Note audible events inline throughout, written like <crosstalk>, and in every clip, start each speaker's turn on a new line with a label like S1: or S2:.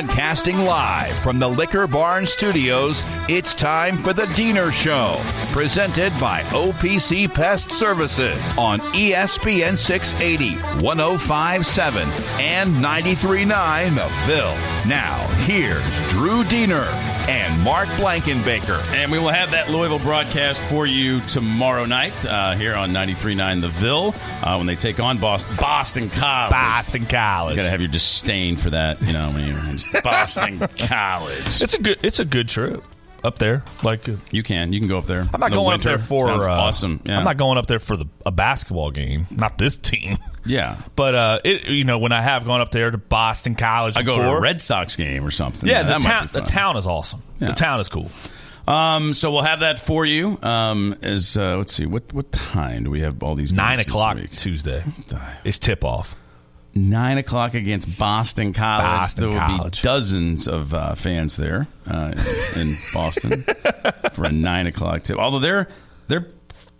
S1: Broadcasting live from the Liquor Barn Studios, it's time for the Deener Show, presented by OPC Pest Services on ESPN 680, 1057, and 939 The Ville. Now, here's Drew Deener and Mark Blankenbaker.
S2: And we will have that Louisville broadcast for you tomorrow night uh, here on 93.9 The Ville uh, when they take on Boston, Boston College.
S3: Boston College.
S2: You got to have your disdain for that, you know, when you're <laughs> Boston College.
S3: It's a good. It's a good trip up there. Like
S2: You can. You can go up there.
S3: I'm not
S2: the
S3: going
S2: winter.
S3: up there for
S2: Sounds
S3: uh,
S2: awesome. Yeah.
S3: I'm not going up there for the a basketball game. Not this team. <laughs>
S2: Yeah.
S3: But uh, it, you know, when I have gone up there to Boston College,
S2: I go to a Red Sox game or something.
S3: Yeah, the town. The town is awesome.
S2: Yeah.
S3: The town is cool.
S2: Um, so we'll have that for you. Um, as uh, let's see, what what time do we have all these?
S3: Nine o'clock? Tuesday is tip off.
S2: Nine o'clock against Boston College.
S3: Boston
S2: there will
S3: College.
S2: be dozens of uh, fans there uh, in <laughs> Boston for a nine o'clock tip. Although they're they're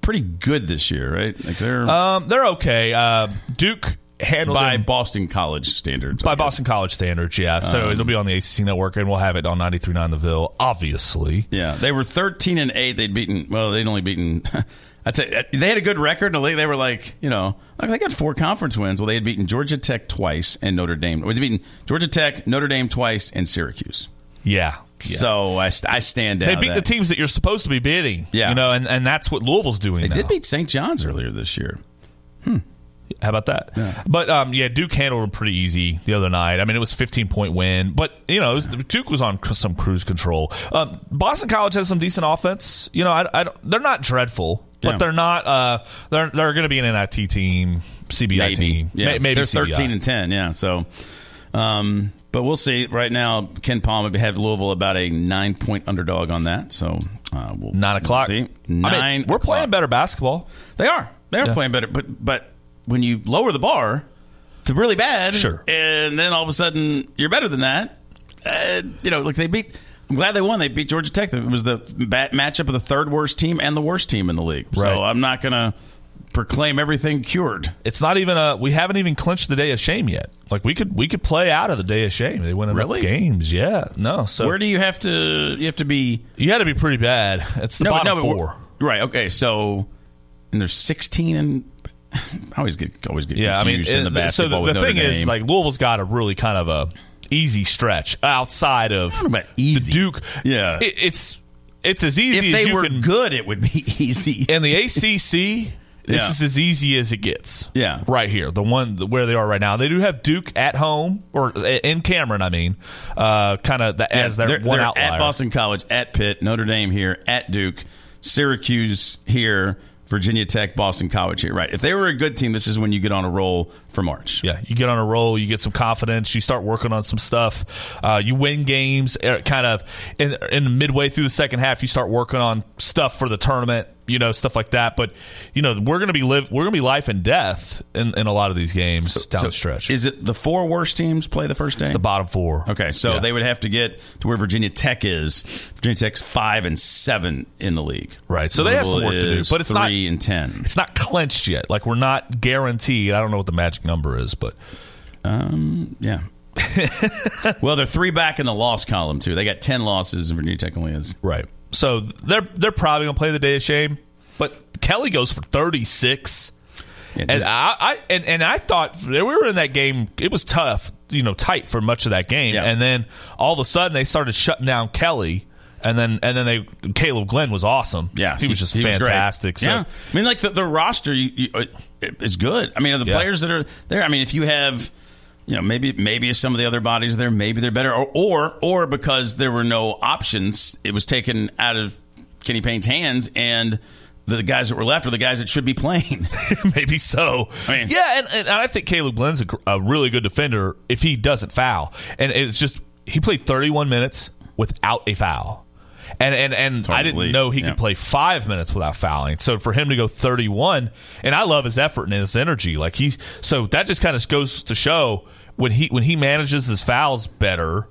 S2: pretty good this year, right? Like they're
S3: Um, they're okay. Uh, Duke handled
S2: by Boston College standards.
S3: By. Boston College standards. Yeah, so
S2: Um,
S3: it'll be on the ACC network, and we'll have it on 93.9 The Ville. Obviously,
S2: Yeah, they were thirteen and eight. They'd beaten. Well, they'd only beaten. <laughs> I'd say they had a good record. league. They were like, you know, like they got four conference wins. Well, they had beaten Georgia Tech twice and Notre Dame. Well, they beaten Georgia Tech, Notre Dame twice, and Syracuse.
S3: yeah. yeah.
S2: So I, I stand down.
S3: they beat the teams that you're supposed to be beating.
S2: Yeah.
S3: you know, and, and that's what Louisville's doing.
S2: They
S3: now.
S2: did beat St. John's earlier this year.
S3: How about that? But um, yeah, Duke handled them pretty easy the other night. I mean, it was a 15 point win, but you know, it was, Duke was on some cruise control. Um, Boston College has some decent offense. You know, I, I they're not dreadful, but
S2: Yeah.
S3: they're not. Uh, they're they're going to be an NIT team, CBI
S2: Maybe,
S3: team,
S2: yeah,
S3: May- maybe
S2: they're
S3: CBI.
S2: thirteen and ten. Yeah, so. Um, but we'll see. Right now, KenPom would have Louisville about a nine point underdog on that. So uh, we'll
S3: Nine o'clock.
S2: we'll see.
S3: I mean,
S2: Nine.
S3: we're playing better basketball.
S2: They are. They are
S3: Yeah.
S2: playing better. But but when you lower the bar to really bad,
S3: Sure.
S2: and then all of a sudden you're better than that. Uh, you know, like they beat. I'm glad they won. They beat Georgia Tech. It was the bat matchup of the third worst team and the worst team in the league.
S3: Right.
S2: So I'm not gonna proclaim everything cured.
S3: It's not even a. We haven't even clinched the day of shame yet. Like we could we could play out of the day of shame. They win enough
S2: Really?
S3: games. Yeah. No. So
S2: Where do you have to? You have to be
S3: you got to be pretty bad. It's the
S2: no,
S3: bottom
S2: no,
S3: four.
S2: Right. Okay. So and there's 16 and I always get always get
S3: Yeah, I mean,
S2: confused in the
S3: it- so
S2: basketball.
S3: the, the thing is, like Louisville's got a really kind of a easy stretch outside of
S2: know about easy.
S3: the Duke.
S2: Yeah.
S3: it, it's it's as easy
S2: if
S3: as
S2: they
S3: you
S2: were
S3: can.
S2: good, it would be <laughs> easy.
S3: And the ACC, this
S2: Yeah.
S3: is as easy as it gets.
S2: Yeah.
S3: right here, the one where they are right now. They do have Duke at home or in Cameron. I mean, uh, kind of the, as their
S2: they're,
S3: one
S2: they're
S3: outlier.
S2: at Boston College, at Pitt, Notre Dame here, at Duke, Syracuse here, Virginia Tech, Boston College here. Right. If they were a good team, this is when you get on a roll for March.
S3: Yeah, you get on a roll, you get some confidence, you start working on some stuff, uh, you win games. uh, Kind of in, in midway through the second half, you start working on stuff for the tournament, you know, stuff like that. But you know, we're gonna be live, we're gonna be life and death in, in a lot of these games down
S2: So
S3: the stretch.
S2: Is it the four worst teams play the first day?
S3: it's the bottom four.
S2: Okay, so
S3: Yeah.
S2: they would have to get to where Virginia Tech is. Virginia Tech's five and seven in the league.
S3: Right, so they have some work to do, but it's not-
S2: three and ten.
S3: It's not clenched yet. Like we're not guaranteed. I don't know what the magic number is, but
S2: Um, yeah. <laughs> well, they're three back in the loss column too. They got ten losses, and Virginia Tech only has.
S3: right. So they're they're probably gonna play the day of shame. But Kelly goes for thirty six.
S2: Yeah,
S3: And I, I and, and I thought we were in that game. It was tough. you know tight for much of that game,
S2: Yeah.
S3: and then all of a sudden they started shutting down Kelly. And then, and then they Kaleb Glenn was awesome.
S2: Yeah,
S3: he was just
S2: great.
S3: fantastic. so
S2: yeah, I mean, like the, the roster you, you, uh, is good. I mean, the
S3: Yeah.
S2: players that are there. I mean, if you have, you know, maybe maybe some of the other bodies there, maybe they're better, or or, or because there were no options, it was taken out of Kenny Payne's hands, and the guys that were left are the guys that should be playing. <laughs>
S3: Maybe so.
S2: I mean-
S3: yeah, and, and I think Kaleb Glenn's a, a really good defender if he doesn't foul. And it's just he played 31 minutes without a foul. And and, and I didn't know he
S2: Yeah.
S3: could play five minutes without fouling. So for him to go 31, and I love his effort and his energy. Like he's so that just kind of goes to show when he when he manages his fouls better,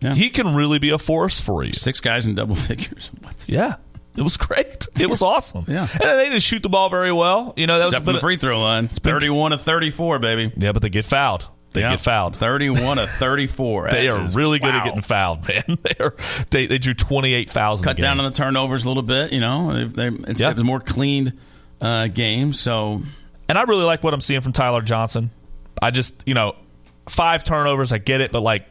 S2: Yeah.
S3: he can really be a force for you.
S2: Six guys in double <laughs> figures. What?
S3: Yeah. It was great. It was awesome.
S2: Yeah.
S3: And they didn't shoot the ball very well. You know, that
S2: Except
S3: was
S2: for the free throw line, It's thirty-one to thirty-four, baby.
S3: Yeah, but they get fouled. They
S2: Yeah.
S3: get fouled.
S2: Thirty-one to <laughs> thirty-four.
S3: They
S2: That
S3: are
S2: is-
S3: really good
S2: wow.
S3: at getting fouled, <laughs> man. They are. They, they drew fouls. in
S2: cut down on the turnovers a little bit. You know, they, they, it's,
S3: Yeah.
S2: it was a more cleaned uh, game. So
S3: and I really like what I'm seeing from Ty-Laur Johnson. I just, you know, five turnovers, I get it, but like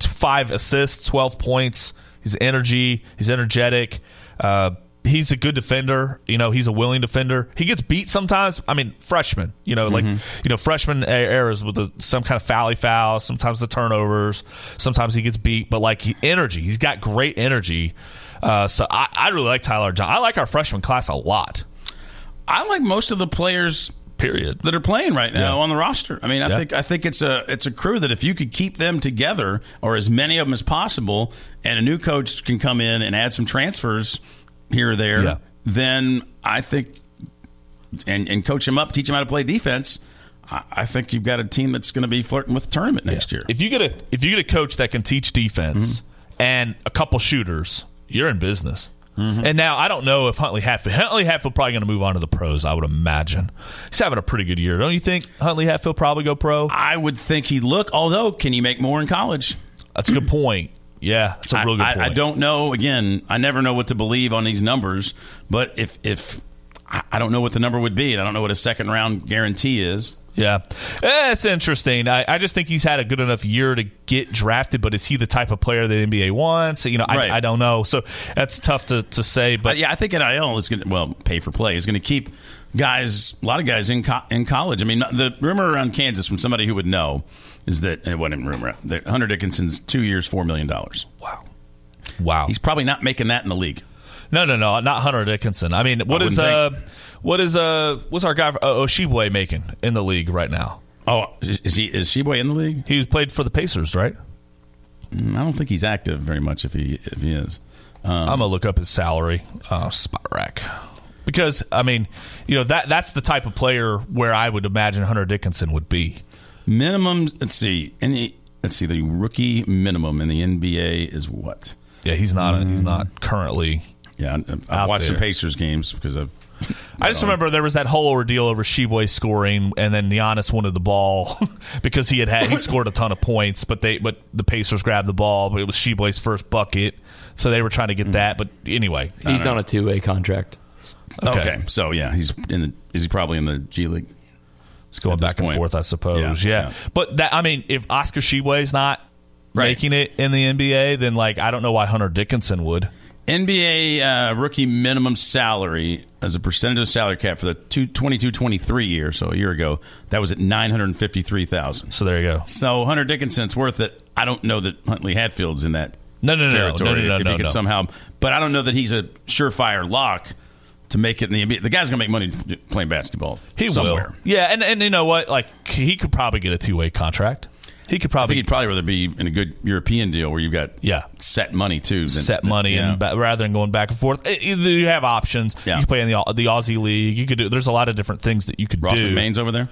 S3: five assists, 12 points. He's energy, he's energetic. Uh, he's a good defender. You know, he's a willing defender. He gets beat sometimes. I mean, freshman, you know, like, you know, freshman errors with the, some kind of foul foul, sometimes the turnovers, sometimes he gets beat, but like he, energy, he's got great energy. Uh, so I, I really like Tyler John. I like our freshman class a lot,
S2: I like most of the players
S3: period.
S2: that are playing right now
S3: Yeah.
S2: on the roster. I mean, I
S3: Yeah.
S2: think I think it's a it's a crew that if you could keep them together or as many of them as possible, and a new coach can come in and add some transfers here or there,
S3: Yeah.
S2: then I think and and coach them up, teach them how to play defense. I, I think you've got a team that's going to be flirting with the tournament next year.
S3: If you get a if you get a coach that can teach defense
S2: Mm-hmm.
S3: and a couple shooters, you're in business.
S2: Mm-hmm.
S3: And now I don't know if Huntley Hatfield Huntley Hatfield probably going to move on to the pros. I would imagine he's having a pretty good year. Don't you think Huntley Hatfield probably go pro?
S2: I would think he'd look. Although, can you make more in college?
S3: That's a good point. Yeah, it's a real good
S2: I,
S3: point.
S2: I, I don't know. Again, I never know what to believe on these numbers. But if if I I don't know what the number would be, and I don't know what a second round guarantee is.
S3: Yeah, it's interesting. I, I just think he's had a good enough year to get drafted, but is he the type of player the NBA wants? You know, I,
S2: Right.
S3: I don't know. So that's tough to, to say. But
S2: But yeah, I think NIL is going to well pay for play is going to keep guys, a lot of guys in co- in college. I mean, the rumor around Kansas from somebody who would know is that it wasn't rumor that Hunter Dickinson's two years, four million dollars.
S3: wow, wow,
S2: He's probably not making that in the league.
S3: No, no, no, not Hunter Dickinson. I mean, what is uh,
S2: wouldn't
S3: what is uh, what's our guy uh, Oshibwe making in the league right now?
S2: Oh, is he is Tshiebwe in the league?
S3: He played for the Pacers, right?
S2: Mm, I don't think he's active very much. If he if he is, um,
S3: I'm gonna look up his salary, uh, Spotrac, because I mean, you know that that's the type of player where I would imagine Hunter Dickinson would be.
S2: minimum. Let's see. Any let's see. The rookie minimum in the NBA is what?
S3: Yeah, he's not. He's not currently.
S2: Yeah, I- I've
S3: Out
S2: watched
S3: there.
S2: the Pacers games because of.
S3: I just remember there was that whole ordeal over Tshiebwe scoring, and then Giannis wanted the ball <laughs> because he had had he scored a ton of points, but they but the Pacers grabbed the ball, but it was Tshiebwe's first bucket, so they were trying to get mm. that. But anyway,
S4: He's on a two way contract.
S3: Okay.
S2: Okay. so yeah, he's in the. Is he probably in the G League?
S3: it's going
S2: At this
S3: back and
S2: point.
S3: forth, I suppose.
S2: Yeah,
S3: Yeah,
S2: yeah.
S3: but that I mean, if Oscar Tshiebwe's not
S2: Right.
S3: making it in the NBA, then like I don't know why Hunter Dickinson would.
S2: NBA uh, rookie minimum salary as a percentage of salary cap for the 22-23 year, so a year ago, that was at nine hundred fifty three thousand.
S3: So there you go.
S2: So Hunter Dickinson's worth it. I don't know that Huntley Hatfield's in that
S3: No, no, no, no,
S2: territory.
S3: no, no, no,
S2: if
S3: no,
S2: he could
S3: no.
S2: somehow, but I don't know that he's a surefire lock to make it in the NBA. The guy's gonna make money playing basketball.
S3: He
S2: somewhere.
S3: will. Yeah, and and you know what? Like he could probably get a two way contract. He could
S2: I
S3: probably
S2: think he'd probably rather be in a good European deal where you've got
S3: Yeah.
S2: set money too. Than,
S3: set money
S2: yeah.
S3: and ba- rather than going back and forth. Eh, Either you have options.
S2: Yeah.
S3: You can play in the the Aussie league. You could do. There's a lot of different things that you could
S2: Ross
S3: do.
S2: McMain's over there.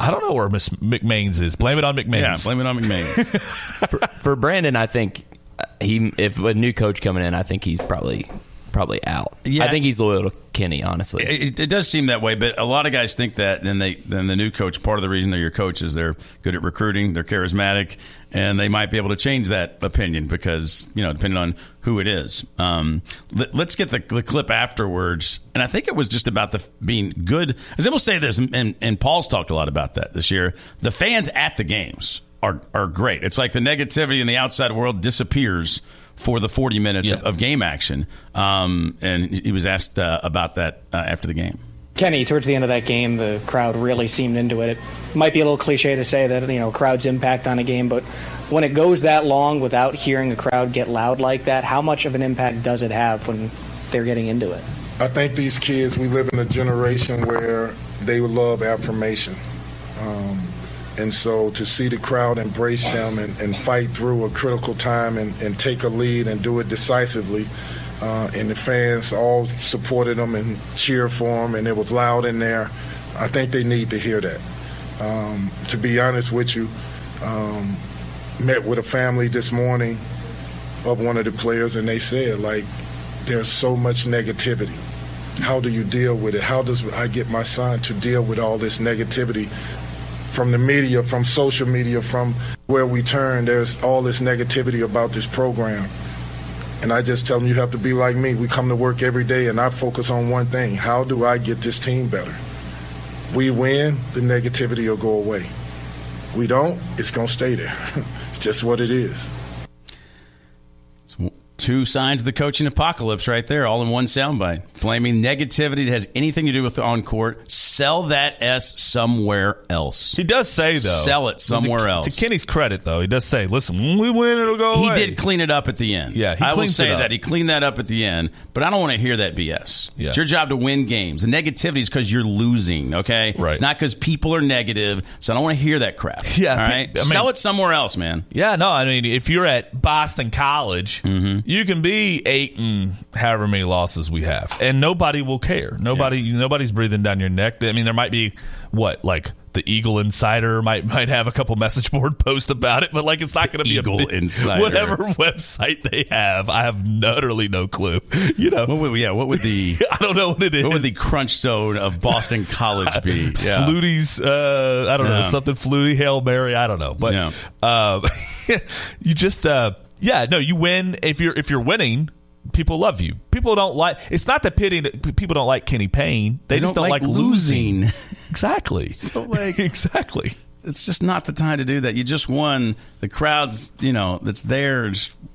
S3: I don't know where Miss McMains is. Blame it on
S2: Yeah, blame it on McMain. <laughs> <laughs>
S4: For Brandon, I think uh, he if a new coach coming in, I think he's probably probably out.
S2: Yeah.
S4: I think he's loyal to Kenny, honestly.
S2: It, it does seem that way, but a lot of guys think that. And they, then the new coach. Part of the reason they're your coach is they're good at recruiting, they're charismatic, and they might be able to change that opinion because you know, depending on who it is. Um, let, us get the, the clip afterwards, and I think it was just about the being good. As I will say this, and, and Paul's talked a lot about that this year. The fans at the games are are great. It's like the negativity in the outside world disappears for the 40 minutes
S3: Yeah.
S2: of, of game action. Um, and he was asked uh, about that uh, after the game.
S5: Kenny, towards the end of that game, the crowd really seemed into it. It might be a little cliche to say that you know crowd's impact on a game, but when it goes that long without hearing a crowd get loud like that, how much of an impact does it have when they're getting into it?
S6: I think these kids, we live in a generation where they love affirmation. Um, and so to see the crowd embrace them and, and fight through a critical time and, and take a lead and do it decisively, uh, and the fans all supported them and cheered for them, and it was loud in there. I think they need to hear that. Um, to be honest with you, um, met with a family this morning of one of the players, and they said, like, there's so much negativity. How do you deal with it? How does I get my son to deal with all this negativity from the media, from social media, from where we turn? There's all this negativity about this program. And I just tell them, you have to be like me. We come to work every day, and I focus on one thing how do I get this team better? We win, the negativity will go away. We don't, it's going to stay there. <laughs> it's just what it is.
S2: It's two signs of the coaching apocalypse right there, all in one soundbite. Blaming negativity that has anything to do with the on court. Sell that S somewhere else.
S3: He does say though,
S2: Sell it somewhere
S3: to,
S2: else.
S3: To Kenny's credit, though, he does say, "Listen, when we win, it'll go
S2: He
S3: away."
S2: did clean it up at the end.
S3: Yeah, he
S2: I will say that he cleaned that up at the end. But I don't want to hear that BS.
S3: Yeah.
S2: It's your job to win games. The negativity is because you're losing. Okay,
S3: Right.
S2: It's not because people are negative. So I don't want to hear that crap. <laughs>
S3: Yeah,
S2: all
S3: I
S2: right.
S3: mean-
S2: Sell it somewhere else, man.
S3: Yeah, no, I mean, if you're at Boston College,
S2: Mm-hmm.
S3: you can be eight and however many losses we have, and nobody will care. Nobody, nobody's breathing down your neck. I mean, there might be what like the Eagle Insider might <laughs> might have a couple message board posts about it, but like it's not going to be
S2: Eagle
S3: a
S2: Insider.
S3: whatever <laughs> website they have. I have utterly no clue. <laughs> You know,
S2: What would, yeah, what would the
S3: I don't know what it is.
S2: what would the crunch zone of Boston College be? Yeah.
S3: Flutie's, uh, I don't know, something Flutie, Hail Mary, I don't know. But
S2: Yeah.
S3: um, you just, uh, yeah, no, you win. If you're if you're winning, people love you. People don't like. It's not the pity that people don't like Kenny Payne. They,
S2: They
S3: just
S2: don't
S3: don't
S2: like
S3: like, losing.
S2: losing. <laughs>
S3: exactly. <laughs>
S2: So, like- <laughs>
S3: exactly.
S2: it's just not the time to do that. You just won. The crowd's, you know, that's there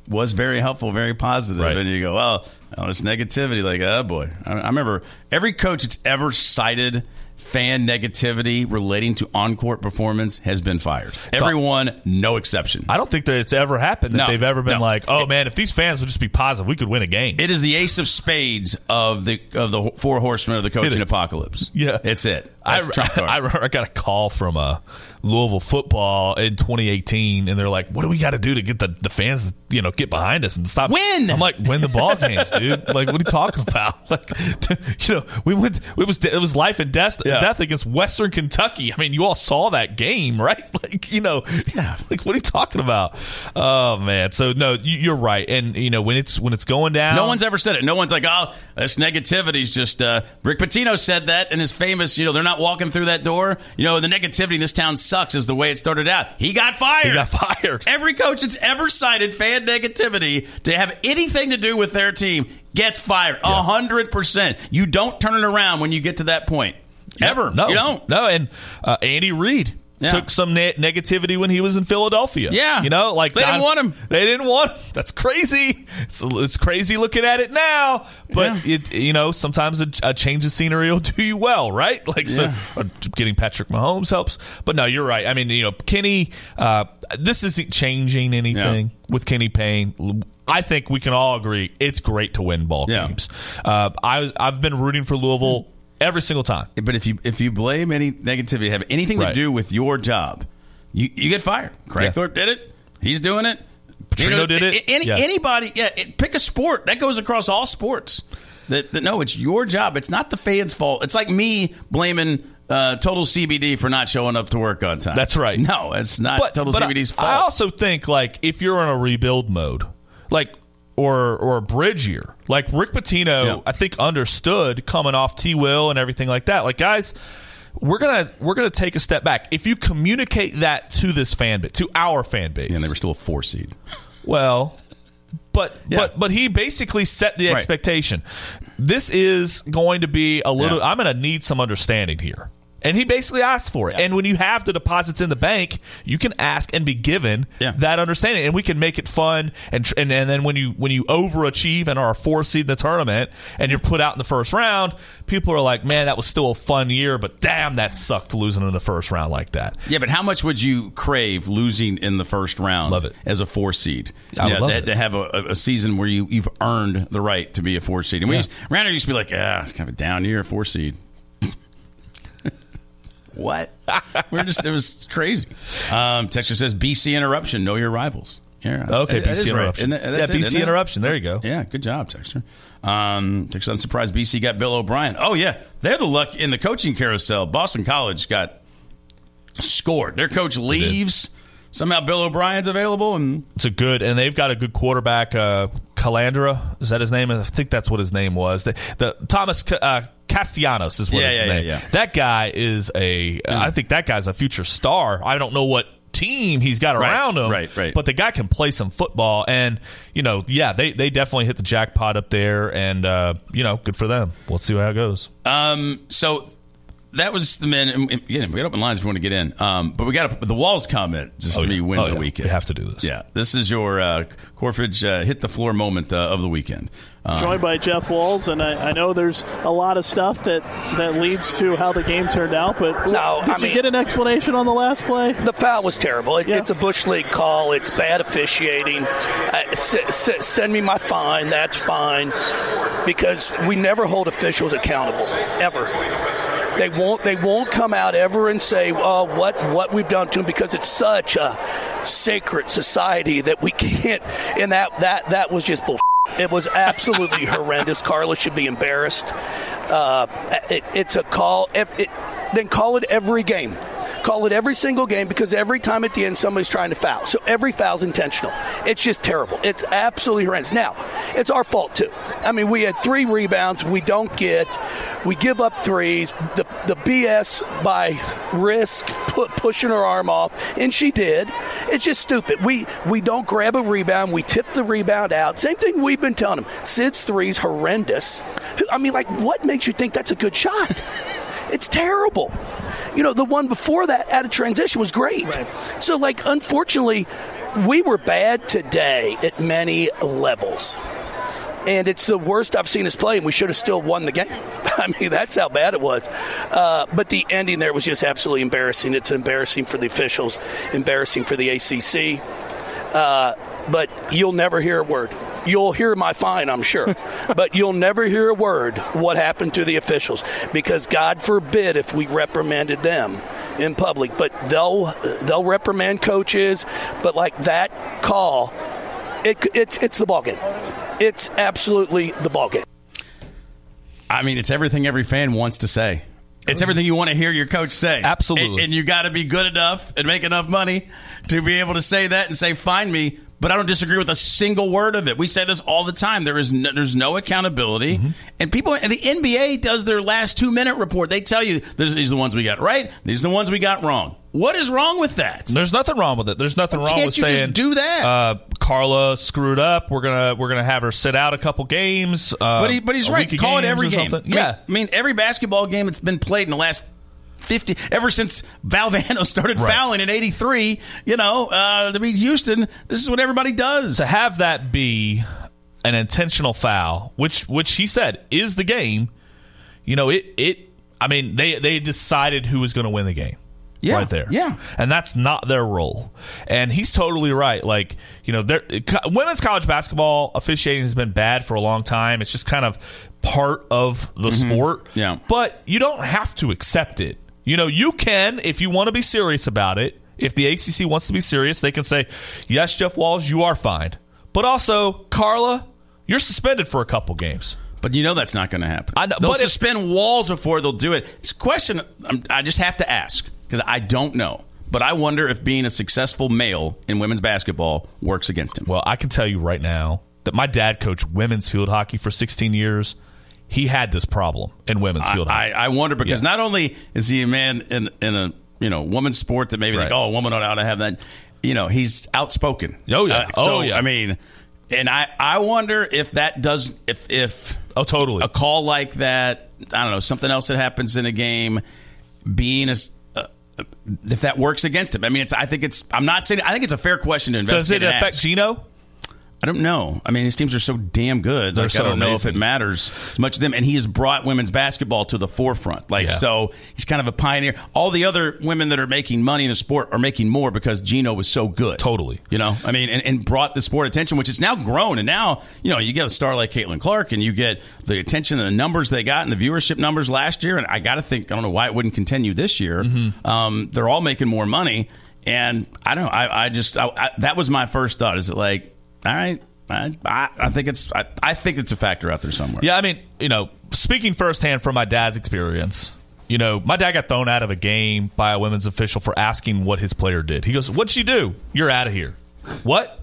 S2: was very helpful, very positive.
S3: Right.
S2: And you go, well, oh, this negativity, like, oh boy. I, I remember every coach that's ever cited fan negativity relating to on-court performance has been fired. Everyone, no exception.
S3: I don't think that it's ever happened that
S2: No,
S3: they've ever been
S2: no.
S3: like, oh man, if these fans would just be positive, we could win a game.
S2: It is the ace of spades of the of the four horsemen of the coaching apocalypse.
S3: Yeah.
S2: it's it.
S3: I. <laughs> I, I got a call from uh, Louisville football in 2018, and they're like, "What do we got to do to get the, the fans, you know, get behind us and stop
S2: Win!
S3: I'm like, "Win the ball games, dude! <laughs> Like, what are you talking about? <laughs> Like, <laughs> you know, we went. It was it was life and death
S2: Yeah.
S3: death against Western Kentucky. I mean, you all saw that game, right? Like, you know, yeah. Like, what are you talking about? Oh man. So no, you, you're right. And you know, when it's when it's going down,
S2: No one's ever said it. No one's like, oh, this negativity is just. Uh, Rick Pitino said that in his famous, you know, they're not walking through that door. You know, the negativity in this town sucks is the way it started out. He got fired.
S3: He got fired. <laughs>
S2: Every coach that's ever cited fan negativity to have anything to do with their team gets fired. A hundred percent. You don't turn it around when you get to that point. Ever.
S3: No,
S2: You don't.
S3: No, and uh, Andy Reid
S2: Yeah.
S3: took some ne- negativity when he was in Philadelphia.
S2: Yeah.
S3: you know, like
S2: They didn't want him.
S3: They didn't want him. <laughs> That's crazy. It's, it's crazy looking at it now, but it you know sometimes a, a change of scenery will <laughs> do you well, right? Like so,
S2: Yeah.
S3: uh, getting Patrick Mahomes helps. But no, you're right. I mean, you know, Kenny. Uh, this isn't changing anything with Kenny Payne. I think we can all agree it's great to win ball
S2: Yeah.
S3: games. Uh, I I've been rooting for Louisville every single time.
S2: But if you if you blame any negativity have anything to do with your job, you, you get fired. Craig
S3: Yeah.
S2: Thorpe did it. He's doing it.
S3: Petrino did it.
S2: Any,
S3: Yeah.
S2: Anybody, yeah. it- pick a sport that goes across all sports. That, that no, it's your job. It's not the fans' fault. It's like me blaming uh, Total CBD for not showing up to work on time.
S3: That's right.
S2: No, it's not
S3: but,
S2: Total
S3: but
S2: CBD's fault.
S3: I also think like if you're in a rebuild mode, like or or a bridge year, like Rick Pitino,
S2: Yeah.
S3: I think understood coming off T Will and everything like that. Like guys, we're gonna we're gonna take a step back. If you communicate that to this fan base, to our fan base,
S2: and they were still a four seed.
S3: well, but
S2: Yeah.
S3: but but he basically set the
S2: Right.
S3: expectation. This is going to be a little.
S2: Yeah.
S3: I'm going to need some understanding here. And he basically asked for it. And when you have the deposits in the bank, you can ask and be given
S2: Yeah.
S3: that understanding, and we can make it fun. And, tr- and and then when you when you overachieve and are a four seed in the tournament, and you're put out in the first round, people are like, "Man, that was still a fun year, but damn, that sucked losing in the first round like that."
S2: Yeah, but how much would you crave losing in the first round
S3: Love it.
S2: as a four seed?
S3: I would
S2: Yeah,
S3: love
S2: to,
S3: it.
S2: to have a, a season where you, you've earned the right to be a four seed. And we used, here used to be like, ah, it's kind of a down year, four seed. What? <laughs> We're just it was crazy. Um, Texture says BC interruption. Know your rivals. Yeah.
S3: Okay,
S2: That- that
S3: BC
S2: is right.
S3: interruption.
S2: Isn't that-
S3: yeah,
S2: it,
S3: BC interruption. There you go.
S2: Yeah, good job, Texture. Um, Texture, I'm surprised BC got Bill O'Brien. Oh yeah, they're the luck in the coaching carousel. Boston College got scored. Their coach leaves. Somehow Bill O'Brien's available, and
S3: It's a good, and they've got a good quarterback. Uh, Calandra is that his name? I think that's what his name was. The, the Thomas uh, Castellanos is what
S2: Yeah,
S3: his
S2: yeah,
S3: name.
S2: yeah.
S3: That guy is a. I think that guy's a future star. I don't know what team he's got
S2: Right,
S3: around him,
S2: right, right.
S3: But the guy can play some football, and you know, yeah, they they definitely hit the jackpot up there, and uh, you know, good for them. We'll see how it goes.
S2: um, so that was the men. and Again, we got open lines if you want to get in. Um, but we got the Walz comment just
S3: Oh,
S2: to me wins
S3: Oh,
S2: the
S3: yeah.
S2: weekend.
S3: We have to do this.
S2: Yeah, this is your uh, Corfridge uh, hit the floor moment uh, of the weekend. Um,
S7: joined by Jeff Walz, and I, I know there's a lot of stuff that, that leads to how the game turned out. But
S8: No,
S7: did
S8: I
S7: you
S8: mean-
S7: get an explanation on the last play?
S8: The foul was terrible. It,
S7: Yeah.
S8: It's a bush league call. It's bad officiating. Uh, s- s- send me my fine. That's fine, because we never hold officials accountable ever. They won't. They won't come out ever and say, "Oh, what what we've done to them," because it's such a sacred society that we can't. And that that that was just bull. It was absolutely <laughs> horrendous. Carla should be embarrassed. Uh, it, it's a call. If it, then call it every game. Call it every single game because every time at the end somebody's trying to foul. So every foul's intentional. It's just terrible. It's absolutely horrendous. Now, it's our fault too. I mean, we had three rebounds we don't get. We give up threes. The the BS by risk pushing her arm off, and she did. It's just stupid. We we don't grab a rebound. We tip the rebound out. Same thing we've been telling them. Sid's three's horrendous. I mean, like, what makes you think that's a good shot? <laughs> It's terrible. You know, the one before that at a transition was great. So, like, unfortunately, we were bad today at many levels. And it's the worst I've seen us play, and we should have still won the game. <laughs> I mean, that's how bad it was. Uh, but the ending there was just absolutely embarrassing. It's embarrassing for the officials, embarrassing for the ACC. Uh, but you'll never hear a word. You'll hear my fine, I'm sure, <laughs> but you'll never hear a word what happened to the officials because God forbid if we reprimanded them in public. But they'll they'll reprimand coaches, but like that call, it, it's it's the ball game. It's absolutely the ball game.
S2: I mean, it's everything every fan wants to say. It's everything you want to hear your coach say.
S3: Absolutely.
S2: And, and you got to be good enough and make enough money to be able to say that and say, find me. But I don't disagree with a single word of it. We say this all the time. There is no, there's no accountability,
S3: Mm-hmm.
S2: and people. And the NBA does their last two minute report. They tell you these are the ones we got right. These are the ones we got wrong. What is wrong with that?
S3: There's nothing wrong with it. There's nothing wrong with
S2: you just
S3: saying
S2: do that?
S3: Uh, Carla screwed up. We're gonna we're gonna have her sit out a couple games. Uh,
S2: But, he, but he's right. Call it every game. I mean-
S3: Yeah,
S2: I mean, every basketball game that's been played in the last 50, ever since Valvano <laughs> started
S3: Right.
S2: fouling in 83, you know, uh, to beat Houston, this is what everybody does.
S3: to have that be an intentional foul, which which he said is the game. You know, it it. I mean, they they decided who was going to win the game.
S2: Yeah,
S3: right there.
S2: yeah.
S3: and that's not their role. And he's totally right. Like you know, there, women's college basketball officiating has been bad for a long time. It's just kind of part of the sport.
S2: Mm-hmm. Yeah.
S3: but you don't have to accept it. You know, you can if you want to be serious about it. If the ACC wants to be serious, they can say, "Yes, Jeff Walz, you are fined." But also, Carla, you're suspended for a couple games.
S2: But you know that's not going to happen.
S3: I know,
S2: they'll
S3: but if-
S2: suspend Walz before they'll do it. It's a question I'm, I just have to ask because I don't know. But I wonder if being a successful male in women's basketball works against him.
S3: Well, I can tell you right now that my dad coached women's field hockey for 16 years. He had this problem in women's field hockey.
S2: I, I wonder because
S3: Yeah.
S2: not only is he a man in, in a you know woman's sport that maybe
S3: Right.
S2: like oh a woman ought to have that you know he's outspoken
S3: Oh, yeah.
S2: Uh,
S3: Oh,
S2: so,
S3: yeah.
S2: I mean and I I wonder if that does if if
S3: oh, totally.
S2: a call like that I don't know something else that happens in a game being as uh, if that works against him. I mean, it's. I think it's. I'm not saying. I think it's a fair question to investigate.
S3: Does
S2: it
S3: affect
S2: ask.
S3: Gino?
S2: I don't know. I mean, his teams are so damn good.
S3: They're
S2: Like,
S3: so
S2: I don't know if it matters as much to them. And he has brought women's basketball to the forefront. Like,
S3: Yeah.
S2: so he's kind of a pioneer. All the other women that are making money in the sport are making more because Gino was so good.
S3: Totally.
S2: You know, I mean, and, and brought the sport attention, which is now grown. And now, you know, you get a star like Caitlin Clark and you get the attention and the numbers they got and the viewership numbers last year. And I got to think, I don't know why it wouldn't continue this year.
S3: Mm-hmm.
S2: Um, they're all making more money. And I don't know. I, I just, I, I, that was my first thought. Is it like, all right, I, I, think it's, I, I think it's a factor out there somewhere.
S3: Yeah, I mean, you know, speaking firsthand from my dad's experience, you know, my dad got thrown out of a game by a women's official for asking what his player did. He goes, "What'd she do? You're out of here." What?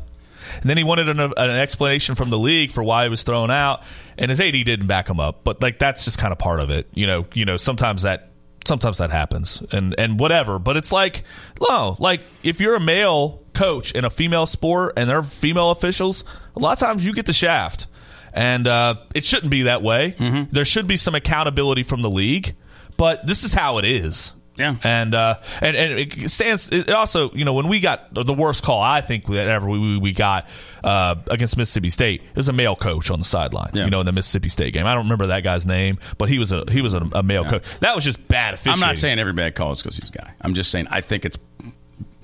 S3: And then he wanted an, an explanation from the league for why he was thrown out, and his AD didn't back him up. But like that's just kind of part of it, you know. You know, sometimes that sometimes that happens, and and whatever. But it's like, no, like if you're a male coach in a female sport and they're female officials, a lot of times you get the shaft, and uh, it shouldn't be that way. There should be some accountability from the league, but this is how it is.
S2: Yeah.
S3: and uh, and and it stands. It also, you know, when we got the worst call, I think that ever we, we, got uh, against Mississippi State, it was a male coach on the sideline.
S2: Yeah.
S3: You know, in the Mississippi State game, I don't remember that guy's name, but he was a he was a, a male coach. That was just bad
S2: I'm not saying every bad call is because he's a guy. I'm just saying I think it's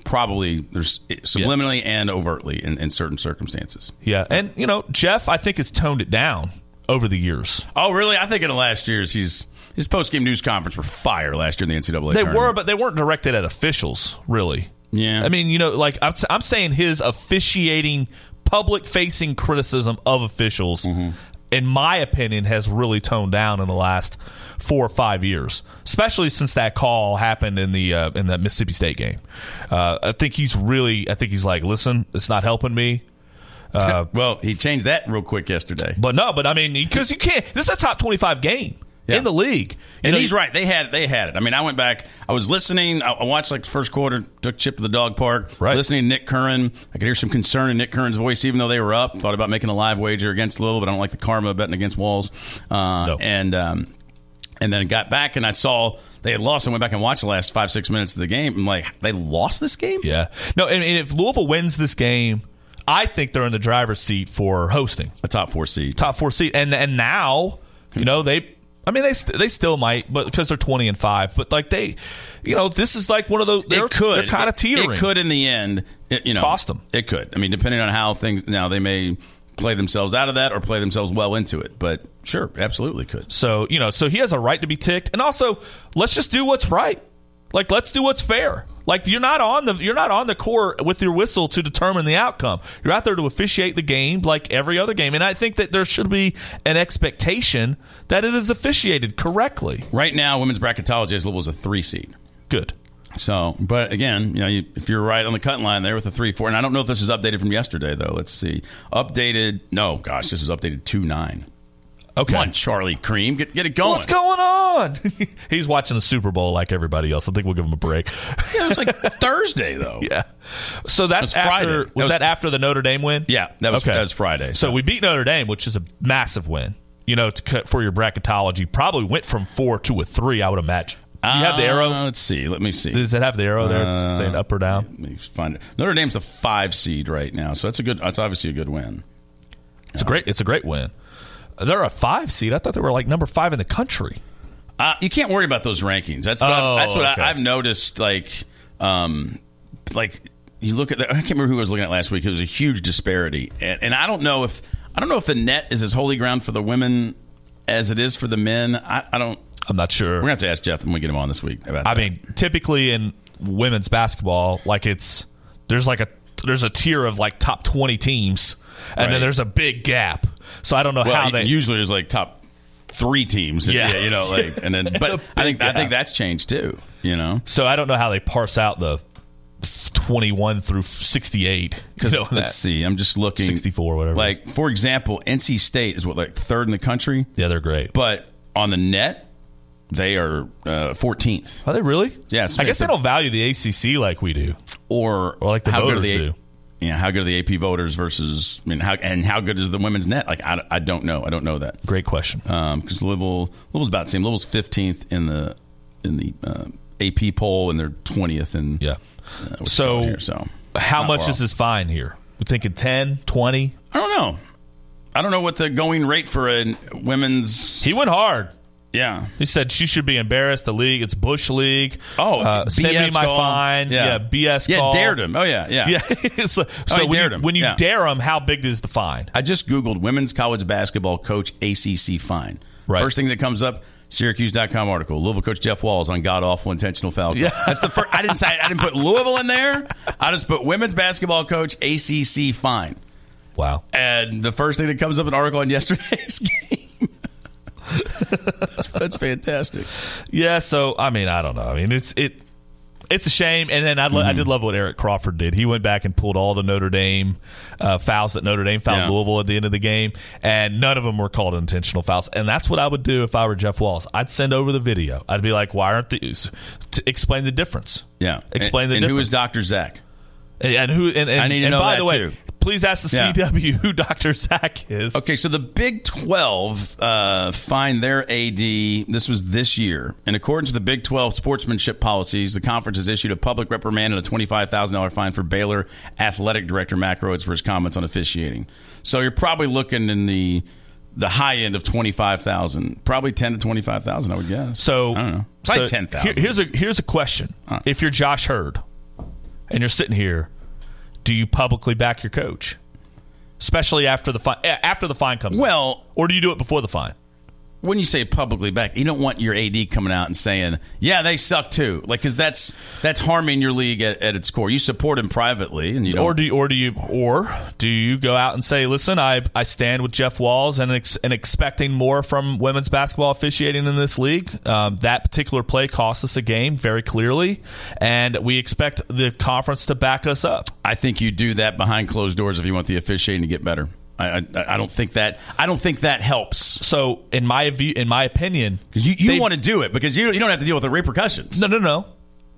S2: probably there's subliminally and overtly in, in certain circumstances.
S3: Yeah, and you know, Jeff, I think has toned it down over the years.
S2: Oh, really? I think in the last years he's his post game news conference were fire last year in the NCAA.
S3: They
S2: tournament.
S3: were, but they weren't directed at officials, really.
S2: Yeah.
S3: I mean, you know, like I'm, I'm saying his officiating, public facing criticism of officials,
S2: Mm-hmm.
S3: in my opinion, has really toned down in the last four or five years, especially since that call happened in the uh, in that Mississippi State game. Uh, I think he's really, I think he's like, listen, it's not helping me. <laughs> Uh,
S2: well, he changed that real quick yesterday.
S3: but no, but I mean, because you can't. This is a top twenty-five game
S2: Yeah.
S3: in the league, You
S2: And
S3: know,
S2: he's right. They had they had it. I mean, I went back. I was listening. I watched like the first quarter. Took Chip to the dog park.
S3: Right.
S2: Listening to Nick Curran. I could hear some concern in Nick Curran's voice, even though they were up. Thought about making a live wager against Louisville, but I don't like the karma of betting against Walz. Uh,
S3: No.
S2: And um, and then got back and I saw they had lost. I went back and watched the last five six minutes of the game. I'm like, they lost this game.
S3: Yeah. No, and, and if Louisville wins this game, I think they're in the driver's seat for hosting
S2: A top four seed.
S3: top four seat. And and now, you know, they. I mean, they st- they still might, but because they're twenty and five. But like they, you know, this is like one of those. They're,
S2: it could.
S3: They're kind of teetering.
S2: It could in the end. It, you know,
S3: cost them.
S2: It could. I mean, depending on how things. Now they may play themselves out of that or play themselves well into it. But sure, absolutely could.
S3: So you know, so he has a right to be ticked, and also let's just do what's right. Like let's do what's fair. Like you're not on the you're not on the court with your whistle to determine the outcome. You're out there to officiate the game like every other game, and I think that there should be an expectation that it is officiated correctly.
S2: Right now, women's bracketology has Louisville as a three seed.
S3: Good.
S2: So, but again, you know, you, if you're right on the cutting line there with a three four, and I don't know if this is updated from yesterday though. Let's see. Updated? No, gosh, this was updated two nine.
S3: Okay.
S2: Come on, Charlie Creme, get get it going.
S3: What's going on? <laughs> He's watching the Super Bowl like everybody else. I think we'll give him a break.
S2: Yeah, it was like <laughs> Thursday though.
S3: yeah. So that's
S2: It was Friday.
S3: after
S2: That
S3: was that after the Notre Dame win?
S2: Yeah, that was okay. that was Friday.
S3: So we beat Notre Dame, which is a massive win. You know, to cut for your bracketology, probably went from four to a three. I would imagine. You have the
S2: Uh,
S3: arrow.
S2: Let's see. Let me see.
S3: Does it have the arrow there? It's
S2: Uh,
S3: saying up or down.
S2: Let me find it. Notre Dame's a five seed right now, so that's a good. That's obviously a good win.
S3: It's a great. It's a great win. They're a five seed. I thought they were like number five in the country.
S2: Uh, you can't worry about those rankings. That's what,
S3: Oh,
S2: I've, that's what
S3: okay.
S2: I, I've noticed. Like, um, like you look at. The, I can't remember who I was looking at last week. It was a huge disparity, and, and I don't know if I don't know if the net is as holy ground for the women as it is for the men. I, I don't.
S3: I'm not sure.
S2: We're gonna have to ask Jeff when we get him on this week about.
S3: I
S2: that.
S3: mean, typically in women's basketball, like it's there's like a there's a tier of like top twenty teams, and
S2: Right.
S3: then there's a big gap. So I don't know
S2: well,
S3: how they.
S2: usually there's like top three teams.
S3: Yeah.
S2: you know, like and then. But <laughs> I think I think that's changed too. You know.
S3: so I don't know how they parse out the twenty one through sixty eight.
S2: Because let's see, I'm just looking.
S3: sixty four, whatever.
S2: Like for example, NC State is what like third in the country,
S3: yeah, they're great.
S2: but on the net, they are uh, 14th.
S3: Are they really?
S2: Yeah,
S3: I guess they don't value the ACC like we do.
S2: Or,
S3: Or like the
S2: how good are
S3: voters
S2: the
S3: do.
S2: Yeah, how good are the AP voters versus? I mean, how and how good is the women's net? Like, I, I don't know. I don't know that
S3: Great question.
S2: because Louisville Louisville's about the same. Louisville's 15th in the in the uh, AP poll, and they're twentieth. And
S3: yeah.
S2: Uh,
S3: so,
S2: here, so
S3: how much
S2: well.
S3: is this fine here? We're thinking 10, 20?
S2: I don't know. I don't know what the going rate for a women's.
S3: He went hard.
S2: Yeah.
S3: He said she should be embarrassed. The league, it's Bush League.
S2: Oh,
S3: uh, send me
S2: BS
S3: my
S2: call.
S3: fine.
S2: Yeah.
S3: BS
S2: Yeah,
S3: call.
S2: dared him. Oh, yeah, yeah.
S3: Yeah. <laughs> so so
S2: he
S3: when,
S2: dared
S3: you,
S2: him.
S3: when you
S2: Yeah.
S3: dare him, how big is the fine?
S2: I just Googled women's college basketball coach ACC fine.
S3: Right.
S2: First thing that comes up, Syracuse.com article. Louisville coach Jeff Walz on god awful intentional foul.
S3: Yeah.
S2: That's the first. I didn't say I didn't put Louisville in there. I just put women's basketball coach ACC fine.
S3: Wow.
S2: And the first thing that comes up in an article on yesterday's <laughs> game. that's, that's fantastic.
S3: Yeah, so I mean, I don't know. I mean, it's it it's a shame. And then I, lo-
S2: Mm-hmm.
S3: I did love what Eric Crawford did. He went back and pulled all the Notre Dame uh, fouls that Notre Dame fouled
S2: Yeah.
S3: Louisville at the end of the game, and none of them were called intentional fouls. And that's what I would do if I were Jeff Wallace. I'd send over the video. I'd be like, "Why aren't these?" To explain the difference.
S2: Yeah.
S3: Explain
S2: and,
S3: the
S2: and who
S3: difference.
S2: who is Dr. Zach?
S3: And, and who? And, and,
S2: I need to
S3: and
S2: know
S3: by
S2: that,
S3: the way,
S2: too.
S3: Please ask the
S2: Yeah.
S3: CW who Dr. Zach is.
S2: Okay, so the Big 12 uh, fined their AD. This was this year. In accordance with the Big 12 sportsmanship policies, the conference has issued a public reprimand and a $25,000 fine for Baylor athletic director Matt Rhoades for his comments on officiating. So you're probably looking in the the high end of 25,000, probably 10 to 25,000, I would guess.
S3: So
S2: I don't know. Probably
S3: so
S2: 10,000.
S3: here- here's a here's a question: If you're Josh Heird and you're sitting here, do you publicly back your coach, especially after the fine after the fine comes? out?
S2: Well-
S3: or do you do it before the fine?
S2: When you say publicly back, you don't want your AD coming out and saying, "Yeah, they suck too," like because that's that's harming your league at, at its core. You support him privately, and you don't.
S3: Or do you, or do you or do you go out and say, "Listen, I I stand with Jeff Walz and ex, and expecting more from women's basketball officiating in this league. Um, that particular play cost us a game very clearly, and we expect the conference to back us up."
S2: I think you do that behind closed doors if you want the officiating to get better. I, I, I don't think that I don't think that helps
S3: So, in my view, in my opinion,
S2: because you, you want to do it because you you don't have to deal with the repercussions.
S3: No, no, no,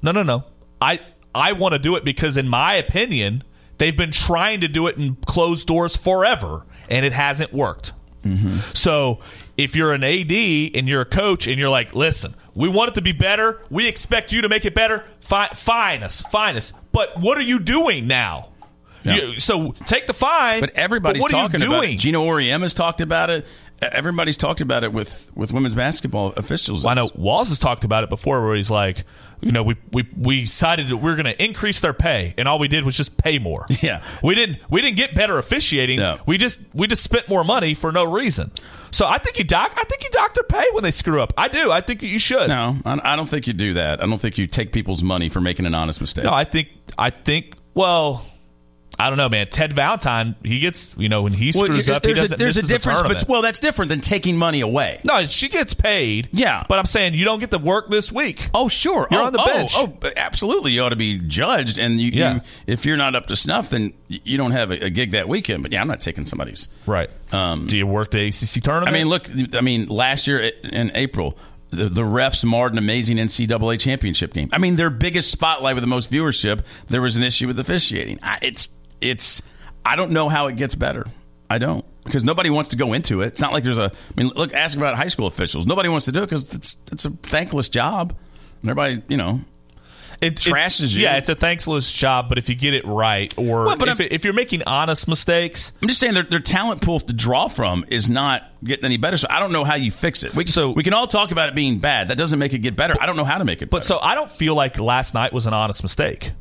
S3: no, no, no. I I want to do it because, in my opinion, they've been trying to do it in closed doors forever, and it hasn't worked. Mm-hmm. So, if you're an AD and you're a coach and you're like, listen, we want it to be better. We expect you to make it better. Fi- fine us, fine us. But what are you doing now?
S2: Yeah.
S3: You- so take the fine.
S2: But everybody's
S3: you
S2: talking about it. Gino Auriemma has talked about it. Everybody's talked about it with, with women's basketball officials.
S3: Well, I know Walz has talked about it before, where he's like, you know, we we we decided that we are going to increase their pay, and all we did was just pay more. <laughs>
S2: Yeah.
S3: we didn't we didn't get better officiating.
S2: No.
S3: We just we just spent more money for no reason. So I think you doc I think you dock their pay when they screw up. I do. I think you should.
S2: No, I I don't think you do that. I don't think you take people's money for making an honest mistake.
S3: No, I think I think well. I don't know, man. Ted Valentine, he gets, you know, when he
S2: Well,
S3: screws up, he doesn't.
S2: a, there's a difference, but well, that's different than taking money away.
S3: no, she gets paid.
S2: Yeah.
S3: but I'm saying you don't get to work this week.
S2: Oh, sure.
S3: You're
S2: oh,
S3: on the
S2: oh,
S3: bench.
S2: Oh, absolutely. You ought to be judged, and you,
S3: Yeah.
S2: you if you're not up to snuff, then you don't have a, a gig that weekend. But yeah, I'm not taking somebody's.
S3: Right.
S2: Um,
S3: Do you work the ACC tournament?
S2: I mean, look. I mean, last year in April, the, the refs marred an amazing NCAA championship game. I mean, their biggest spotlight with the most viewership. There was an issue with officiating. I, it's it's. I don't know how it gets better. I don't because nobody wants to go into it. It's not like there's a. I mean, look, ask about high school officials. Nobody wants to do it because it's it's a thankless job. And everybody, you know,
S3: it,
S2: trashes you.
S3: Yeah, it's a thankless job, but if you get it right, or
S2: Well, but
S3: if, it, if you're making honest mistakes,
S2: I'm just saying their, their talent pool to draw from is not getting any better. So I don't know how you fix it. We,
S3: So-
S2: we can all talk about it being bad. That doesn't make it get better. I don't know how to make it
S3: but so I don't feel like last night was an honest mistake.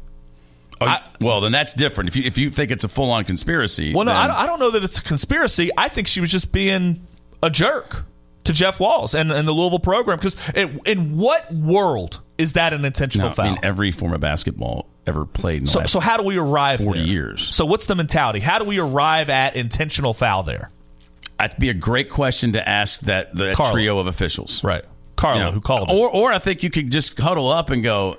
S2: Oh, well, then that's different. If you if you think it's a full on conspiracy,
S3: Well, no,
S2: then-
S3: I don't, know that it's a conspiracy. I think she was just being a jerk to Jeff Walz and, and the Louisville program. Because in what world is that an intentional
S2: No,
S3: foul?
S2: I mean every form of basketball ever played. In the
S3: so, so how do we arrive
S2: 40
S3: there?
S2: years.
S3: So what's the mentality? How do we arrive at intentional foul there?
S2: that'd be a great question to ask that the
S3: Carlo.
S2: trio of officials,
S3: Right. Carlo,
S2: Yeah.
S3: who called it.
S2: Or or I think you could just huddle up and go.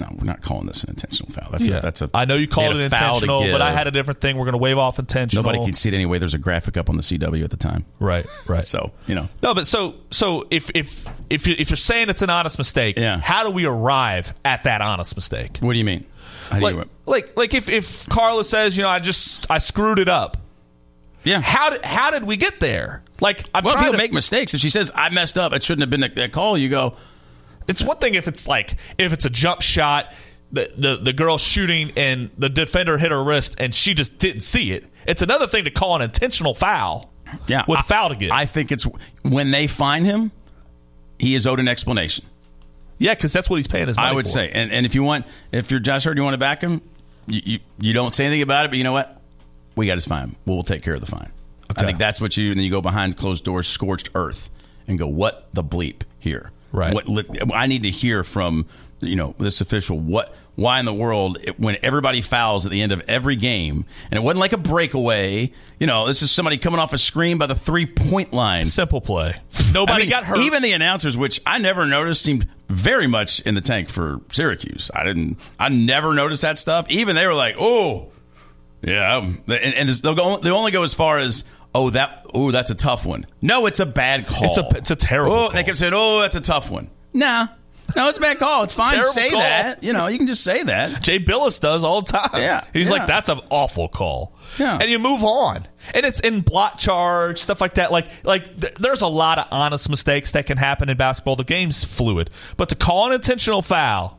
S2: No, we're not calling this an intentional foul. That's
S3: Yeah.
S2: a, that's a.
S3: I know you called it intentional, but I had a different thing. We're going to wave off intentional.
S2: Nobody can see it anyway. There's a graphic up on the CW at the time.
S3: Right, <laughs> right.
S2: So you know,
S3: No, but so so if if if you, if you're saying it's an honest mistake,
S2: Yeah.
S3: how do we arrive at that honest mistake?
S2: what do you mean? How do
S3: Like,
S2: you?
S3: like like if if Carla says, you know, I just I screwed it up.
S2: Yeah.
S3: How did how did we get there? Like I'm
S2: Well,
S3: trying
S2: people
S3: to
S2: make mistakes. If she says I messed up, it shouldn't have been that, that call. You go,
S3: It's one thing if it's like if it's a jump shot, the the the girl shooting and the defender hit her wrist and she just didn't see it. It's another thing to call an intentional foul.
S2: Yeah,
S3: with
S2: I-
S3: a foul to give.
S2: I think it's when they find him, he is owed an explanation.
S3: yeah, because that's what he's paying his money
S2: I would
S3: for.
S2: say, and and if you want, if you're Josh Heird, you want to back him, you, you you don't say anything about it, but you know what? We got his fine. We'll take care of the fine. I think that's what you. And then you go behind closed doors, scorched earth, and go, what the bleep here?
S3: Right.
S2: What I need to hear from you know this official. What? Why in the world it- when everybody fouls at the end of every game, and it wasn't like a breakaway? You know, this is somebody coming off a screen by the three point line.
S3: Simple play. Nobody
S2: I mean,
S3: got hurt.
S2: Even the announcers, which I never noticed, seemed very much in the tank for Syracuse. I didn't. I never noticed that stuff. Even they were like, "Oh, yeah," um, and, and they'll go. They only go as far as, "Oh, that. Oh, that's a tough one." No, it's a bad call.
S3: It's a- it's a terrible
S2: Oh,
S3: call.
S2: they kept saying, "Oh, that's a tough one." Nah, no, it's a bad call. It's <laughs> fine.
S3: terrible
S2: Say
S3: call.
S2: that. You know, you can just say that.
S3: Jay Bilas does all the time.
S2: Yeah,
S3: He's
S2: yeah.
S3: like, that's an awful call.
S2: Yeah.
S3: And you move on. And it's in block charge, stuff like that. Like, like th- there's a lot of honest mistakes that can happen in basketball. The game's fluid. But to call an intentional foul,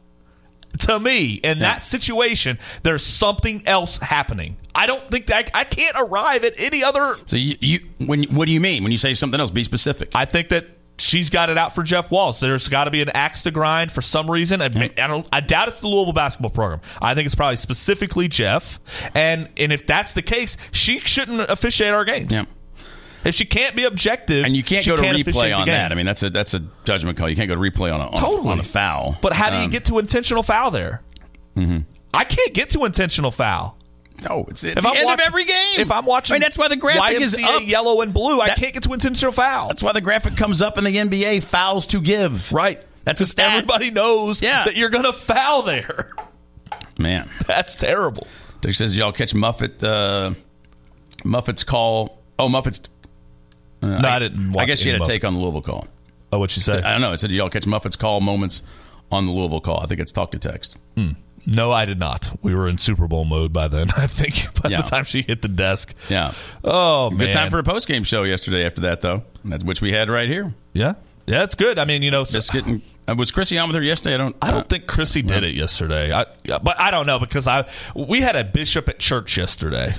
S3: to me, in that situation, there's something else happening. I don't think that I can't arrive at any other.
S2: So you, you when what do you mean when you say something else? Be specific.
S3: I think that she's got it out for Jeff Walz. There's got to be an axe to grind for some reason. I, I don't. I doubt it's the Louisville basketball program. I think it's probably specifically Jeff. And and if that's the case, she shouldn't officiate our games.
S2: Yeah.
S3: If she can't be objective,
S2: And you can't go to
S3: officiate
S2: replay on that. I mean, that's a that's a judgment call. You can't go to replay on a, on, a-
S3: Totally.
S2: on a foul.
S3: But how do you
S2: Um,
S3: get to intentional foul there? I can't get to intentional foul.
S2: No, it's, it's
S3: If
S2: the
S3: I'm
S2: end
S3: watching-
S2: of every game.
S3: If I'm watching,
S2: I mean, that's why the graphic
S3: YMCA
S2: is up.
S3: yellow and blue. I can't get to intentional foul.
S2: That's why the graphic comes up in the NBA. Fouls to give.
S3: right.
S2: That's a stat.
S3: Everybody knows
S2: Yeah.
S3: that you're going to foul there.
S2: Man, <laughs>
S3: That's terrible.
S2: Dick says, y'all catch Muffet? Uh, Muffet's call. Oh, Muffet's. Uh,
S3: No, I didn't watch
S2: I guess she had a take on the Louisville call.
S3: Oh, what she said?
S2: I don't know. It said, y'all catch Muffet's call moments on the Louisville call?" I think it's talk to text.
S3: No, I did not. We were in Super Bowl mode by then. <laughs> I think by
S2: Yeah.
S3: the time she hit the desk.
S2: Yeah.
S3: Oh man,
S2: Good time for a post game show yesterday. After that, though, that's which we had right here.
S3: yeah, yeah. It's good. I mean, you know, so-
S2: getting. Uh, was Chrissy on with her yesterday? I don't.
S3: I don't think Chrissy did it yesterday. I, but I don't know because I we had a bishop at church yesterday,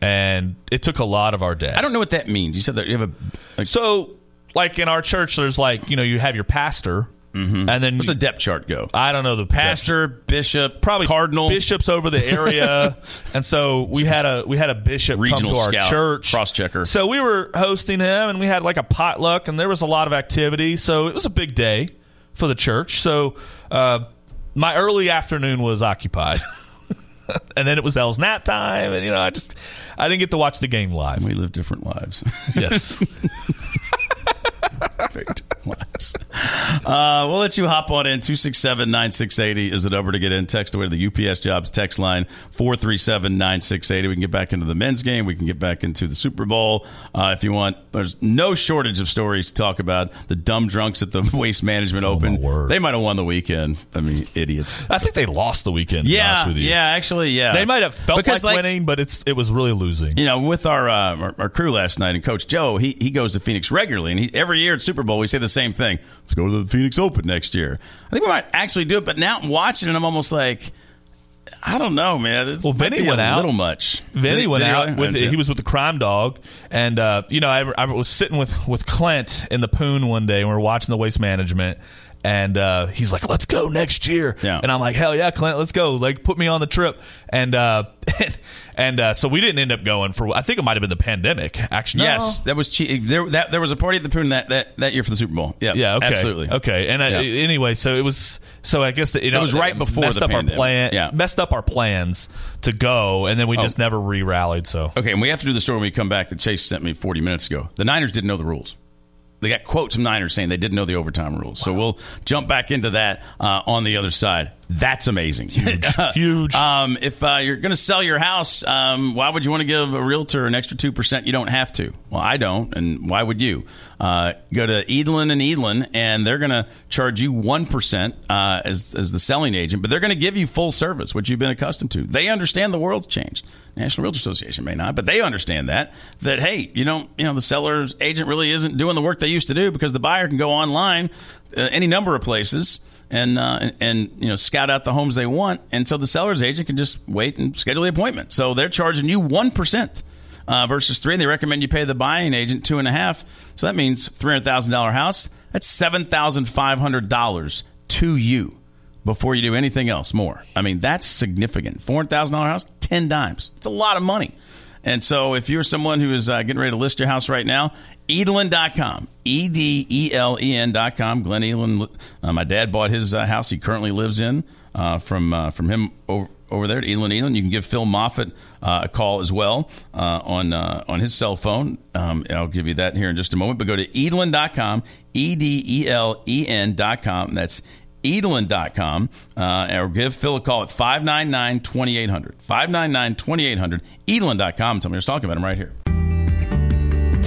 S3: and it took a lot of our day.
S2: I don't know what that means. You said that you have a. Like,
S3: So, like in our church, there's like you know you have your pastor, and then
S2: where's
S3: you-
S2: the depth chart go?
S3: I don't know the
S2: Pastor, bishop,
S3: probably
S2: cardinal,
S3: bishops over the area, <laughs> and so we had a we had a bishop
S2: Regional
S3: come to our
S2: scout,
S3: church
S2: cross-checker.
S3: So we were hosting him, and we had like a potluck, and there was a lot of activity. So it was a big day for the church. So uh, my early afternoon was occupied, <laughs> <laughs> and then it was L's nap time, and you know I just I didn't get to watch the game live.
S2: We live different lives.
S3: Yes,
S2: Very different lives. Uh, we'll let you hop on in. 267 9680 is the number to get in. Text away to the UPS Jobs text line 437 9680. We can get back into the men's game. We can get back into the Super Bowl uh, if you want. There's no shortage of stories to talk about. The dumb drunks at the <laughs> Waste Management Open.
S3: Oh, word.
S2: They might have won the weekend. I mean, idiots.
S3: I think they lost the weekend. to be honest
S2: Yeah,
S3: with you.
S2: yeah, actually, yeah.
S3: They might have felt
S2: Because,
S3: like,
S2: like-
S3: winning, but it's it was really losing.
S2: you know, with our, uh, our our crew last night and Coach Joe, he he goes to Phoenix regularly, and he, every year at Super Bowl we say the same thing: let's go to the Phoenix Open next year. I think we might actually do it, but now I'm watching and I'm almost like, I don't know, man. It's
S3: Well, Vinny went
S2: a
S3: out.
S2: little much.
S3: Vinny went out
S2: really?
S3: with he was with the crime dog, and uh, you know I, I was sitting with with Clint in the poon one day, and we were watching the waste management, and uh, he's like, "Let's go next year,"
S2: Yeah.
S3: and I'm like, "Hell yeah, Clint, let's go! Like, put me on the trip." And uh, <laughs> and uh, so we didn't end up going for. I think it might have been the pandemic. Actually, No.
S2: Yes, that was che- there. That there was a party at the Poon that, that, that year for the Super Bowl. Yeah,
S3: Yeah. Okay.
S2: absolutely.
S3: Okay. And I,
S2: Yeah.
S3: anyway, so it was. So I guess that, you know, it
S2: was right
S3: it
S2: before
S3: messed
S2: the
S3: up
S2: pandemic.
S3: our plan.
S2: Yeah.
S3: Messed up our plans to go, and then we just never re rallied. So
S2: Okay, and we have to do the story when we come back that Chase sent me 40 minutes ago. The Niners didn't know the rules. They got quotes from Niners saying they didn't know the overtime rules. So we'll jump back into that uh, on the other side. That's amazing. <laughs> Huge.
S3: Huge.
S2: Um, if uh, you're going to sell your house, um, why would you want to give a realtor an extra 2%? You don't have to. Well, I don't. And why would you? Uh, go to Edelen and Edelen, and they're going to charge you 1% uh, as, as the selling agent, but they're going to give you full service, which you've been accustomed to. They understand the world's changed. National Realtor Association may not, but they understand that, that, hey, you don't, you know, the seller's agent really isn't doing the work they used to do because the buyer can go online uh, any number of places and uh, and, you know scout out the homes they want, and so the seller's agent can just wait and schedule the appointment. So they're charging you one percent. Uh, versus three, and they recommend you pay the buying agent two and a half. So that means three hundred thousand dollar house. That's seven thousand five hundred dollars to you before you do anything else more. I mean, that's significant. Four hundred thousand dollar house, ten dimes. It's a lot of money. And so, if you're someone who is uh, getting ready to list your house right now, Edelen.com, E D E L E N.com. Glenn Edelen, uh, my dad bought his uh, house he currently lives in uh, from uh, from him over, over there at Edelen Edelen. You can give Phil Moffitt uh, a call as well uh, on on his cell phone. Um, I'll give you that here in just a moment. But go to Edelen.com, E D E L E N.com. That's Edelen.com uh, or give Phil a call at 599 2800. 599 2800. Edelen.com. Tell me you're talking about him right here.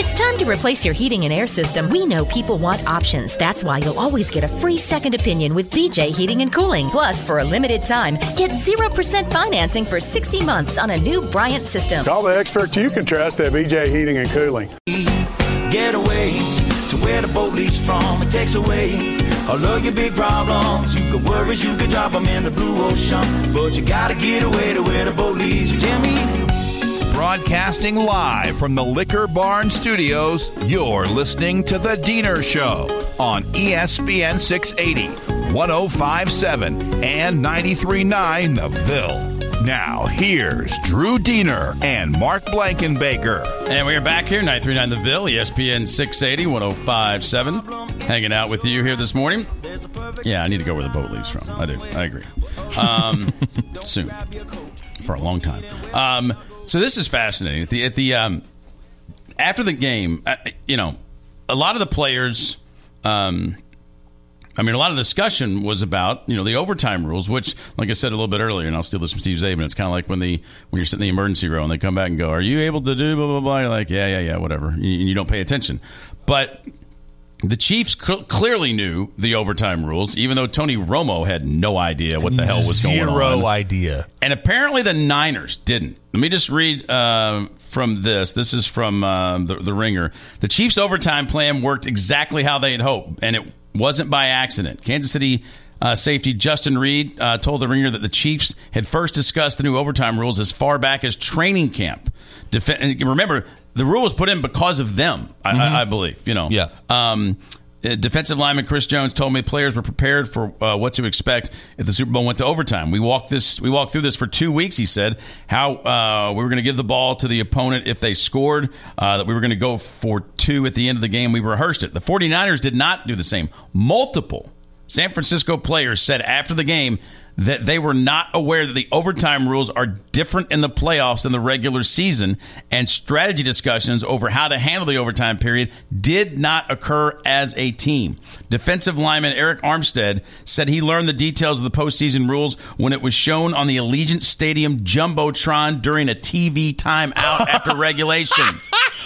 S9: It's time to replace your heating and air system, we know people want options. That's why you'll always get a free second opinion with BJ Heating and Cooling. Plus, for a limited time, get 0% financing for 60 months on a new Bryant system.
S10: Call the experts you can trust at BJ Heating and Cooling.
S11: Get away to where the boat leaves from. It takes away all of your big problems. You could worry, you could drop them in the blue ocean. But you gotta get away to where the boat leads you. Jimmy.
S1: Broadcasting live from the Liquor Barn Studios, you're listening to The Deener Show on ESPN 680, 1057, and 939 The Ville. Now, here's Drew Deener and Mark Blankenbaker.
S2: And we are back here, 939 The Ville, ESPN 680, 1057. Hanging out with you here this morning. Yeah, I need to go where the boat leaves from. I do. I agree. Um, <laughs> soon. For a long time. Um, so this is fascinating. At the, at the um, after the game, uh, you know, a lot of the players. Um, I mean, a lot of discussion was about you know the overtime rules, which, like I said a little bit earlier, and I'll steal this from Steve Zabin. It's kind of like when the when you're sitting in the emergency row and they come back and go, "Are you able to do blah blah blah?" You're like, "Yeah, yeah, yeah, whatever," and you don't pay attention. But the Chiefs cl- clearly knew the overtime rules, even though Tony Romo had no idea what the hell was going on.
S3: Zero idea.
S2: And apparently the Niners didn't. Let me just read uh, from this. This is from uh, the, the Ringer. The Chiefs' overtime plan worked exactly how they had hoped, and it wasn't by accident. Kansas City uh, safety Justin Reid uh, told the Ringer that the Chiefs had first discussed the new overtime rules as far back as training camp. Def- and remember, the rule was put in because of them, I, I, I believe. You know,
S3: Yeah.
S2: um, uh, defensive lineman Chris Jones told me players were prepared for uh, what to expect if the Super Bowl went to overtime. We walked this, we walked through this for two weeks. He said how uh, we were going to give the ball to the opponent if they scored. Uh, that we were going to go for two at the end of the game. We rehearsed it. The 49ers did not do the same. Multiple San Francisco players said after the game that they were not aware that the overtime rules are different in the playoffs than the regular season, and strategy discussions over how to handle the overtime period did not occur as a team. Defensive lineman Arik Armstead said he learned the details of the postseason rules when it was shown on the Allegiant Stadium Jumbotron during a TV timeout after <laughs> regulation.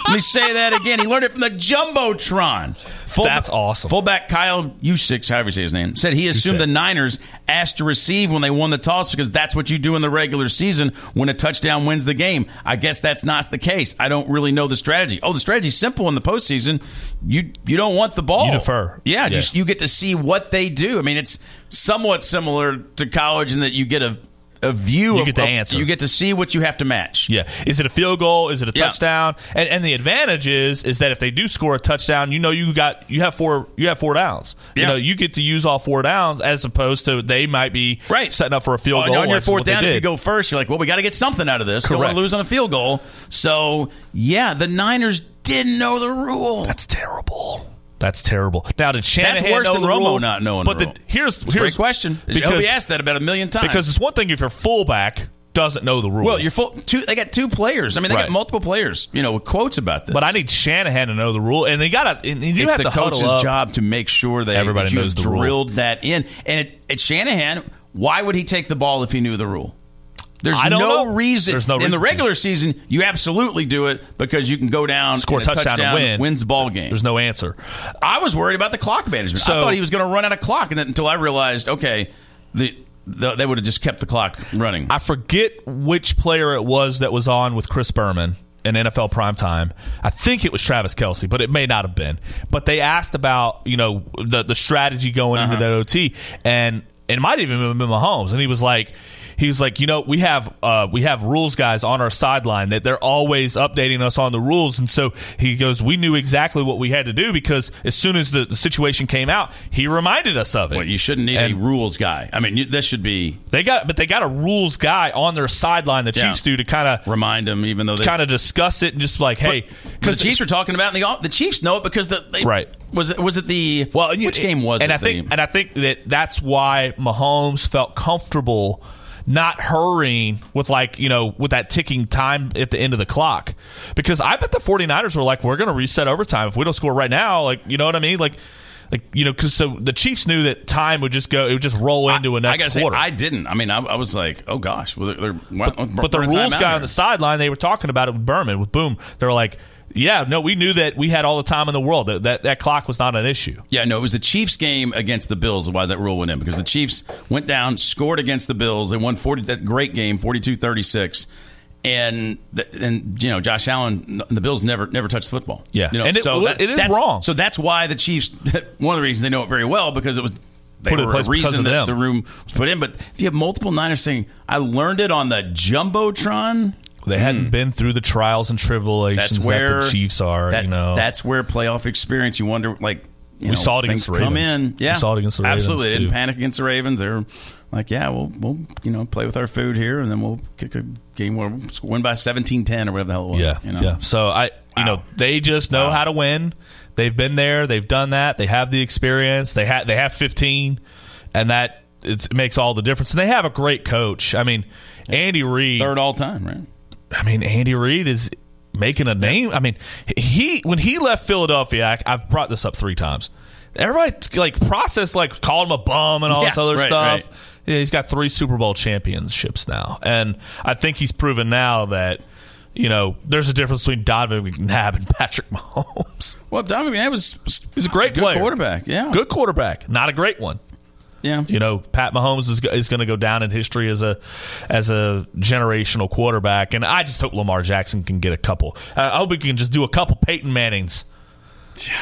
S2: Let me say that again. He learned it from the Jumbotron. Full,
S3: That's awesome.
S2: Fullback Kyle Juszczyk, however you say his name, said he assumed the Niners asked to receive when they won the toss because that's what you do in the regular season when a touchdown wins the game. I guess that's not the case. I don't really know the strategy. Oh, the strategy's simple in the postseason. You you don't want the ball.
S3: You defer.
S2: Yeah,
S3: Yeah.
S2: You, you get to see what they do. I mean, it's somewhat similar to college in that you get a a view.
S3: You
S2: of,
S3: get to
S2: of-
S3: answer.
S2: You get to see what you have to match.
S3: Yeah. Is it a field goal? Is it a
S2: Yeah.
S3: touchdown? And and the advantage is is that if they do score a touchdown, you know you got you have four you have four downs. You know, you get to use all four downs as opposed to they might be
S2: Right.
S3: setting up for a field
S2: On,
S3: goal.
S2: on your fourth down, if you go first, you're like, well, we got to get something out of this. Don't want to lose on a field goal. So, yeah, the Niners didn't know the rule.
S3: That's terrible. That's terrible. Now did Shanahan
S2: That's worse than
S3: the
S2: Romo
S3: rule?
S2: not knowing
S3: But
S2: the
S3: the,
S2: rule.
S3: here's here's
S2: great question.
S3: Because
S2: be asked that about a million times.
S3: because it's one thing if your fullback doesn't know the rule.
S2: well, you're full. Two, they got two players. I mean, they
S3: Right.
S2: got multiple players. You know, with quotes about this.
S3: but I need Shanahan to know the rule, and they got to. And you
S2: it's
S3: have
S2: the
S3: to
S2: coach's job to make sure that
S3: Everybody
S2: that
S3: knows the rule.
S2: drilled that in. And it, it Shanahan why would he take the ball if he knew the rule? There's no
S3: know.
S2: reason.
S3: There's no
S2: in the regular season, you absolutely do it because you can go down,
S3: Score a touchdown and win.
S2: wins the ball game.
S3: There's no answer.
S2: I was worried about the clock management. I thought he was going to run out of clock, and then, until I realized, okay, the, the they would have just kept the clock running.
S3: I forget which player it was that was on with Chris Berman in NFL primetime. I think it was Travis Kelce, but it may not have been. But they asked about you know the the strategy going into uh-huh. that OT, and it might even have been Mahomes, and he was like. He was like, you know, we have uh, we have rules guys on our sideline that they're always updating us on the rules, and so he goes, we knew exactly what we had to do because as soon as the, the situation came out, he reminded us of it.
S2: Well, you shouldn't need
S3: And-
S2: a rules guy. I mean, you, this should be
S3: They got, but they got a rules guy on their sideline. The
S2: Yeah.
S3: Chiefs do to kind of
S2: remind them, even though they
S3: kind of discuss it and just like, hey,
S2: because the Chiefs were talking about it in the the Chiefs know it because the they,
S3: Right.
S2: was it was it the
S3: well and
S2: which game was
S3: and
S2: it?
S3: I think
S2: The-
S3: and I think that that's why Mahomes felt comfortable not hurrying with like you know with that ticking time at the end of the clock. Because I bet the 49ers were like we're going to reset overtime. If we don't score right now like you know what I mean? Like like you know because so the Chiefs knew that time would just go it would just roll into a
S2: I
S3: next
S2: gotta say,
S3: quarter
S2: I didn't. I mean, I, I was like, oh gosh, well, they're, they're,
S3: but the rules guy on the sideline, they were talking about it with Berman, with Boom. They were like, yeah, no, we knew that we had all the time in the world. That that, that clock was not an issue.
S2: Yeah, no, it was the Chiefs game against the Bills. Why that rule went in because the Chiefs went down, scored against the Bills. They won forty. That great game, 42-36. And the, and you know Josh Allen, the Bills never never touched the football.
S3: Yeah.
S2: you know,
S3: And it-
S2: so
S3: it is wrong.
S2: So that's why the Chiefs. <laughs> One of the reasons they know it very well because it was they
S3: Put in
S2: were a reason that
S3: them.
S2: the room was put in. But if you have multiple Niners saying, "I learned it on the jumbotron,"
S3: They hadn't hmm. been through the trials and tribulations
S2: that's where
S3: that the Chiefs are.
S2: That,
S3: you know,
S2: that's where playoff experience. You wonder, like you
S3: We
S2: know,
S3: saw it against the
S2: come
S3: Ravens.
S2: in.
S3: We
S2: Yeah,
S3: saw it against the Ravens,
S2: Absolutely, they didn't panic against the Ravens. They're like, yeah, we'll we'll you know play with our food here, and then we'll kick a game where we'll win by 17-10 or whatever the hell it was.
S3: yeah,
S2: you know?
S3: yeah. So I, you know, they just know how to win. They've been there. They've done that. They have the experience. They have they have 15, and that it's, it makes all the difference. And they have a great coach. I mean, Andy Reid,
S2: third all time, right?
S3: I mean, Andy Reid is making a name. I mean, he when he left Philadelphia, I, I've brought this up three times. Everybody like processed like called him a bum and all this other
S2: right,
S3: stuff.
S2: right.
S3: Yeah, he's got three Super Bowl championships now, and I think he's proven now that you know there's a difference between Donovan McNabb and <laughs> Patrick Mahomes.
S2: Well, Donovan McNabb was
S3: he's a great
S2: good
S3: player,
S2: quarterback. Yeah,
S3: good quarterback, not a great one.
S2: Yeah,
S3: you know, Pat Mahomes is, is going to go down in history as a as a generational quarterback, and I just hope Lamar Jackson can get a couple. Uh, I hope he can just do a couple Peyton Mannings.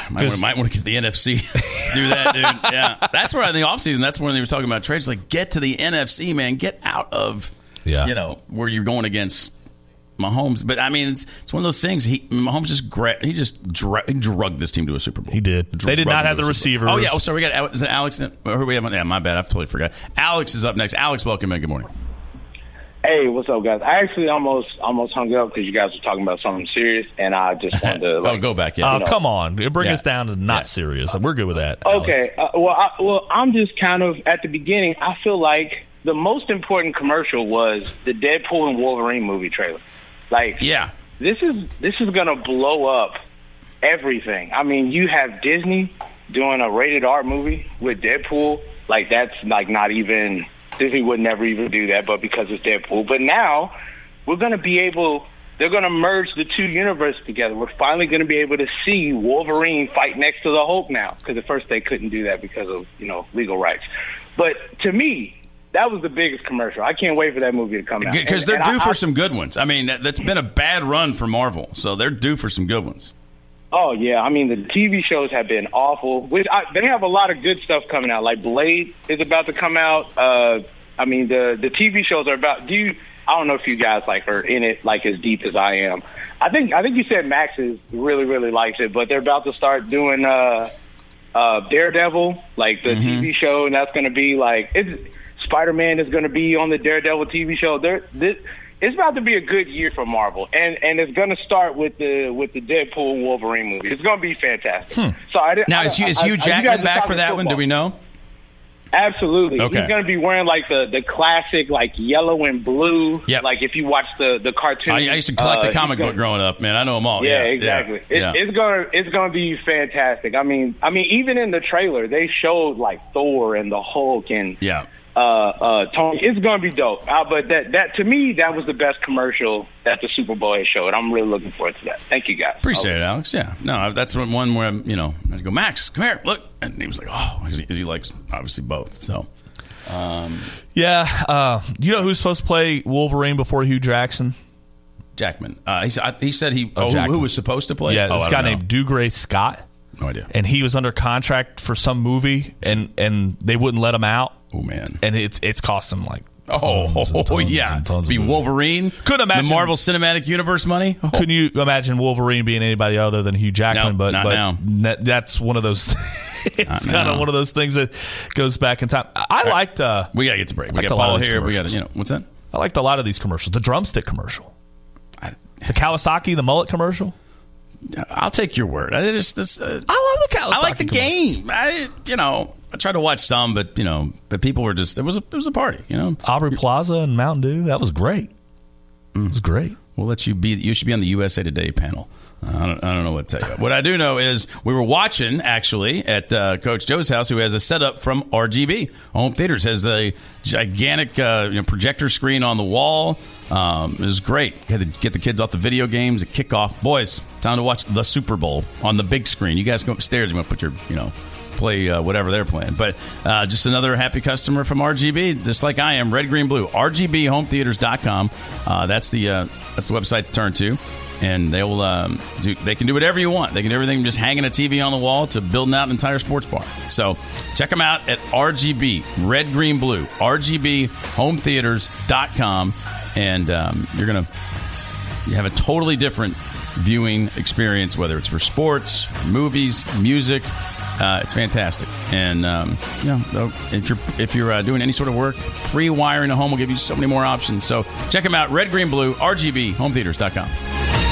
S2: Might, wanna- might want to get the NFC <laughs> do that, dude. Yeah, that's where in the offseason, that's when they were talking about trades. Like, get to the NFC, man. Get out of,
S3: Yeah.
S2: you know, where you're going against Mahomes. But I mean, it's it's one of those things. He Mahomes just gra- he just dra- he drugged this team to a Super Bowl.
S3: He did. They did not have the
S2: a Super Bowl.
S3: receivers.
S2: Oh yeah. Oh, sorry. We got is it Alex. Who we have? on- Yeah, my bad. I totally forgot. Alex is up next. Alex, welcome in. Good morning.
S12: Hey, what's up, guys? I actually almost almost hung up because you guys were talking about something serious, and I just wanted to. <laughs> Like,
S3: oh, go
S2: back.
S3: In.
S12: Oh, know.
S3: come on. Bring
S12: Yeah.
S3: us down to not serious. We're good with that.
S12: Okay. Uh, well, I, well, I'm just kind of at the beginning. I feel like the most important commercial was the Deadpool and Wolverine movie trailer. Like,
S2: yeah,
S12: this is this is gonna blow up everything. I mean, you have Disney doing a rated R movie with Deadpool. Like, that's like not even Disney would never even do that, but because it's Deadpool. But now we're gonna be able. They're going to merge the two universes together. We're finally going to be able to see Wolverine fight next to the Hulk now, because at first they couldn't do that because of you know legal rights. But to me, that was the biggest commercial. I can't wait for that movie to come out
S2: Because they're
S12: and
S2: due
S12: I-
S2: for some good ones. I mean, that, that's been a bad run for Marvel, so they're due for some good ones.
S12: Oh yeah, I mean the TV shows have been awful. Which I, they have a lot of good stuff coming out. Like Blade is about to come out. Uh, I mean the the TV shows are about. Do you? I don't know if you guys like are in it like as deep as I am. I think I think you said Max is really really likes it, but they're about to start doing uh, uh, Daredevil, like the TV show, and that's going to be like it's Spider Man is going to be on the Daredevil TV show. There, this, it's about to be a good year for Marvel, and and it's going to start with the with the Deadpool Wolverine movie. It's going to be fantastic. So I didn't-
S2: Now,
S12: I-
S2: is Hugh, is Hugh
S12: you
S2: Jackman back for that one? Do we know?
S12: Absolutely.
S2: Okay.
S12: He's going to be wearing like the the classic like yellow and blue.
S2: Yep.
S12: Like if you watch the the cartoon.
S2: I, I used to collect
S12: uh,
S2: the comic
S12: gonna-
S2: book growing up, man. I know them all.
S12: yeah,
S2: Yeah,
S12: exactly.
S2: Yeah,
S12: It,
S2: yeah.
S12: It's gonna it's gonna be fantastic. I mean, I mean, even in the trailer, they showed like Thor and the Hulk and
S2: Yeah.
S12: Uh, uh, Tony. It's gonna be dope. Uh, but that that to me that was the best commercial that the Super Bowl has showed. I'm really looking forward to that. Thank you guys.
S2: Appreciate it, Alex. Yeah, no, that's one one where you know I go, Max, come here, look, and he was like, oh, 'cause he, 'cause he likes obviously both. So, um,
S3: Yeah, uh, you know who's supposed to play Wolverine before Hugh Jackson?
S2: Jackman, uh, he, said- I- he said he.
S3: Oh,
S2: Oh, who, who was supposed to play?
S3: Yeah,
S2: oh,
S3: this
S2: I
S3: guy
S2: don't know.
S3: named Dougray Scott.
S2: No idea.
S3: And he was under contract for some movie, and and they wouldn't let him out.
S2: Oh man!
S3: And it's it's cost him like
S2: Oh,
S3: tons
S2: yeah,
S3: tons
S2: be. Wolverine.
S3: Couldn't imagine
S2: the Marvel Cinematic Universe money. Oh. <laughs>
S3: Couldn't you imagine Wolverine being anybody other than Hugh Jackman?
S2: No,
S3: but but ne- that's one of those. <laughs> it's kind of one of those things that goes back in time. I, I liked. Uh,
S2: We gotta get to break. We got Paul here. We got you know what's that?
S3: I liked a lot of these commercials. The drumstick commercial, the Kawasaki, the mullet commercial.
S2: I'll take your word. I just this. Uh,
S3: I love the Kawasaki.
S2: I like the game. I you know I tried to watch some, but you know, but people were just it was a it was a party. You know,
S3: Aubrey Plaza and Mountain Dew. That was great. It was great.
S2: We'll let you be. You should be on the USA Today panel. Uh, I don't, I don't know what to tell you. what I do know is we were watching actually at uh, Coach Joe's house, who has a setup from RGB Home Theaters. Has a gigantic uh, you know, projector screen on the wall. Um, it was great. Had to get the kids off the video games. At kickoff, boys, time to watch the Super Bowl on the big screen. You guys go upstairs. You want to put your you know play uh, whatever they're playing. But uh, just another happy customer from RGB, just like I am. Red, green, blue. RGBHometheaters.com. Uh, that's the uh, that's the website to turn to. And they will um, do. They can do whatever you want. They can do everything from just hanging a TV on the wall to building out an entire sports bar. So check them out at RGB Red, Green, Blue rgb home RGBHometheaters.com, and um, you're gonna you have a totally different viewing experience, whether it's for sports, movies, music. Uh, it's fantastic, and um, you know, if you're if you're uh, doing any sort of work, free wiring a home will give you so many more options. So check them out: red, green, blue, RGB, hometheaters.com.